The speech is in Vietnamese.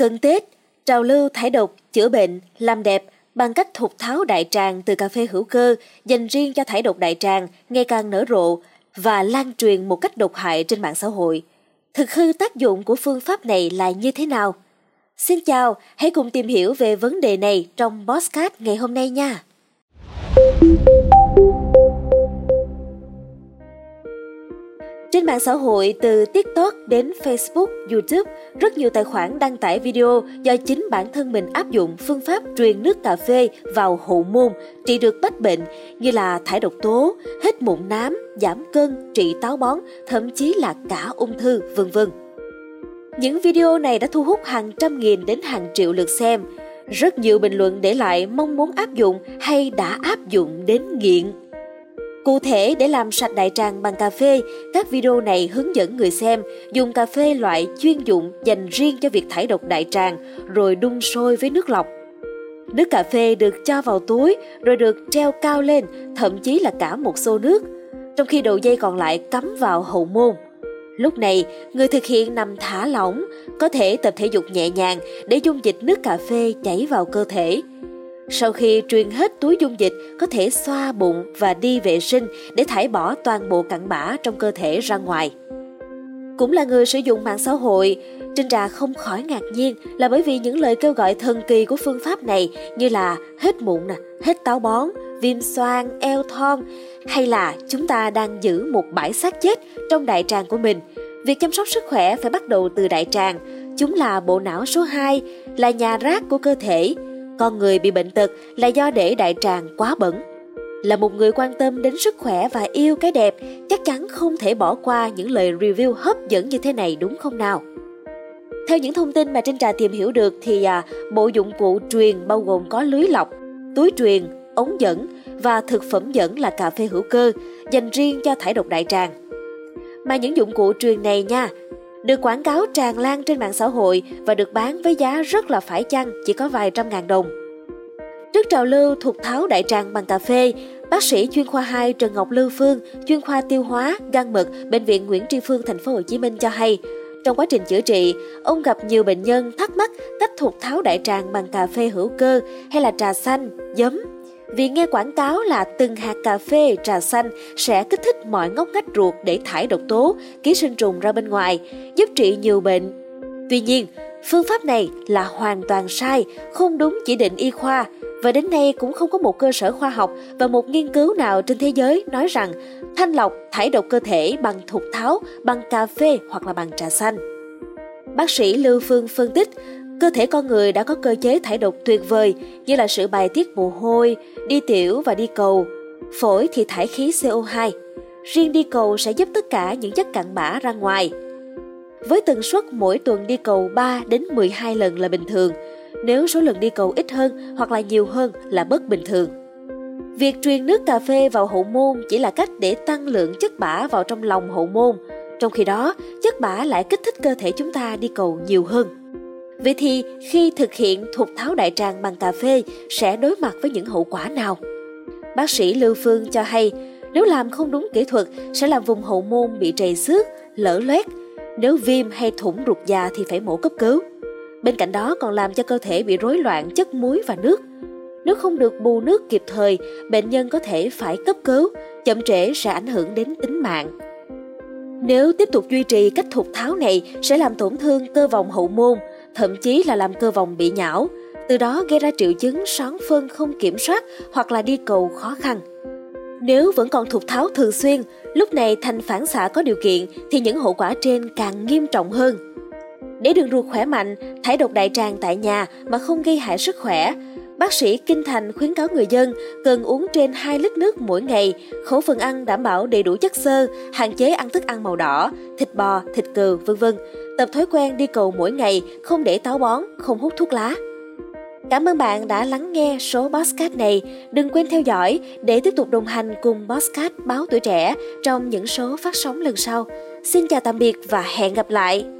Cận Tết, trào lưu thải độc, chữa bệnh, làm đẹp bằng cách thục tháo đại tràng từ cà phê hữu cơ dành riêng cho thải độc đại tràng ngày càng nở rộ và lan truyền một cách độc hại trên mạng xã hội. Thực hư tác dụng của phương pháp này là như thế nào? Xin chào, hãy cùng tìm hiểu về vấn đề này trong Bosscat ngày hôm nay nha. Trên mạng xã hội từ TikTok đến Facebook, YouTube, rất nhiều tài khoản đăng tải video do chính bản thân mình áp dụng phương pháp truyền nước cà phê vào hậu môn trị được bách bệnh như là thải độc tố, hết mụn nám, giảm cân, trị táo bón, thậm chí là cả ung thư, vân vân. Những video này đã thu hút hàng trăm nghìn đến hàng triệu lượt xem. Rất nhiều bình luận để lại mong muốn áp dụng hay đã áp dụng đến nghiện. Cụ thể, để làm sạch đại tràng bằng cà phê, các video này hướng dẫn người xem dùng cà phê loại chuyên dụng dành riêng cho việc thải độc đại tràng, rồi đun sôi với nước lọc. Nước cà phê được cho vào túi rồi được treo cao lên, thậm chí là cả một xô nước, trong khi đầu dây còn lại cắm vào hậu môn. Lúc này, người thực hiện nằm thả lỏng, có thể tập thể dục nhẹ nhàng để dung dịch nước cà phê chảy vào cơ thể. Sau khi truyền hết túi dung dịch, có thể xoa bụng và đi vệ sinh để thải bỏ toàn bộ cặn bã trong cơ thể ra ngoài. Cũng là người sử dụng mạng xã hội, Trinh Trà không khỏi ngạc nhiên là bởi vì những lời kêu gọi thần kỳ của phương pháp này như là hết mụn, nè, hết táo bón, viêm xoang, eo thon hay là chúng ta đang giữ một bãi xác chết trong đại tràng của mình. Việc chăm sóc sức khỏe phải bắt đầu từ đại tràng. Chúng là bộ não số 2, là nhà rác của cơ thể. Con người bị bệnh tật là do để đại tràng quá bẩn. Là một người quan tâm đến sức khỏe và yêu cái đẹp, chắc chắn không thể bỏ qua những lời review hấp dẫn như thế này đúng không nào? Theo những thông tin mà Trinh Trà tìm hiểu được thì à, bộ dụng cụ truyền bao gồm có lưới lọc, túi truyền, ống dẫn và thực phẩm dẫn là cà phê hữu cơ dành riêng cho thải độc đại tràng. Mà những dụng cụ truyền này nha, được quảng cáo tràn lan trên mạng xã hội và được bán với giá rất là phải chăng, chỉ có vài trăm ngàn đồng. Trước trào lưu thuộc tháo đại tràng bằng cà phê, bác sĩ chuyên khoa 2 Trần Ngọc Lưu Phương, chuyên khoa tiêu hóa, gan mật, bệnh viện Nguyễn Tri Phương thành phố Hồ Chí Minh cho hay, trong quá trình chữa trị, ông gặp nhiều bệnh nhân thắc mắc cách thuộc tháo đại tràng bằng cà phê hữu cơ hay là trà xanh, giấm. Vì nghe quảng cáo là từng hạt cà phê, trà xanh sẽ kích thích mọi ngóc ngách ruột để thải độc tố, ký sinh trùng ra bên ngoài, giúp trị nhiều bệnh. Tuy nhiên, phương pháp này là hoàn toàn sai, không đúng chỉ định y khoa và đến nay cũng không có một cơ sở khoa học và một nghiên cứu nào trên thế giới nói rằng thanh lọc thải độc cơ thể bằng thục tháo, bằng cà phê hoặc là bằng trà xanh. Bác sĩ Lưu Phương phân tích, cơ thể con người đã có cơ chế thải độc tuyệt vời như là sự bài tiết mồ hôi, đi tiểu và đi cầu. Phổi thì thải khí CO2. Riêng đi cầu sẽ giúp tất cả những chất cặn bã ra ngoài. Với tần suất mỗi tuần đi cầu 3 đến 12 lần là bình thường, nếu số lần đi cầu ít hơn hoặc là nhiều hơn là bất bình thường. Việc truyền nước cà phê vào hậu môn chỉ là cách để tăng lượng chất bã vào trong lòng hậu môn, trong khi đó chất bã lại kích thích cơ thể chúng ta đi cầu nhiều hơn. Vậy thì khi thực hiện thuật tháo đại tràng bằng cà phê sẽ đối mặt với những hậu quả nào? Bác sĩ Lưu Phương cho hay, nếu làm không đúng kỹ thuật sẽ làm vùng hậu môn bị trầy xước, lở loét. Nếu viêm hay thủng ruột già thì phải mổ cấp cứu. Bên cạnh đó còn làm cho cơ thể bị rối loạn chất muối và nước. Nếu không được bù nước kịp thời, bệnh nhân có thể phải cấp cứu, chậm trễ sẽ ảnh hưởng đến tính mạng. Nếu tiếp tục duy trì cách thục tháo này sẽ làm tổn thương cơ vòng hậu môn, thậm chí là làm cơ vòng bị nhão, từ đó gây ra triệu chứng són phân không kiểm soát hoặc là đi cầu khó khăn. Nếu vẫn còn thục tháo thường xuyên, lúc này thành phản xạ có điều kiện thì những hậu quả trên càng nghiêm trọng hơn. Để đường ruột khỏe mạnh, thải độc đại tràng tại nhà mà không gây hại sức khỏe, bác sĩ Kinh Thành khuyến cáo người dân cần uống trên 2 lít nước mỗi ngày, khẩu phần ăn đảm bảo đầy đủ chất xơ, hạn chế ăn thức ăn màu đỏ, thịt bò, thịt cừu, vân vân. Tập thói quen đi cầu mỗi ngày, không để táo bón, không hút thuốc lá. Cảm ơn bạn đã lắng nghe số Bosscat này. Đừng quên theo dõi để tiếp tục đồng hành cùng Bosscat báo tuổi trẻ trong những số phát sóng lần sau. Xin chào tạm biệt và hẹn gặp lại!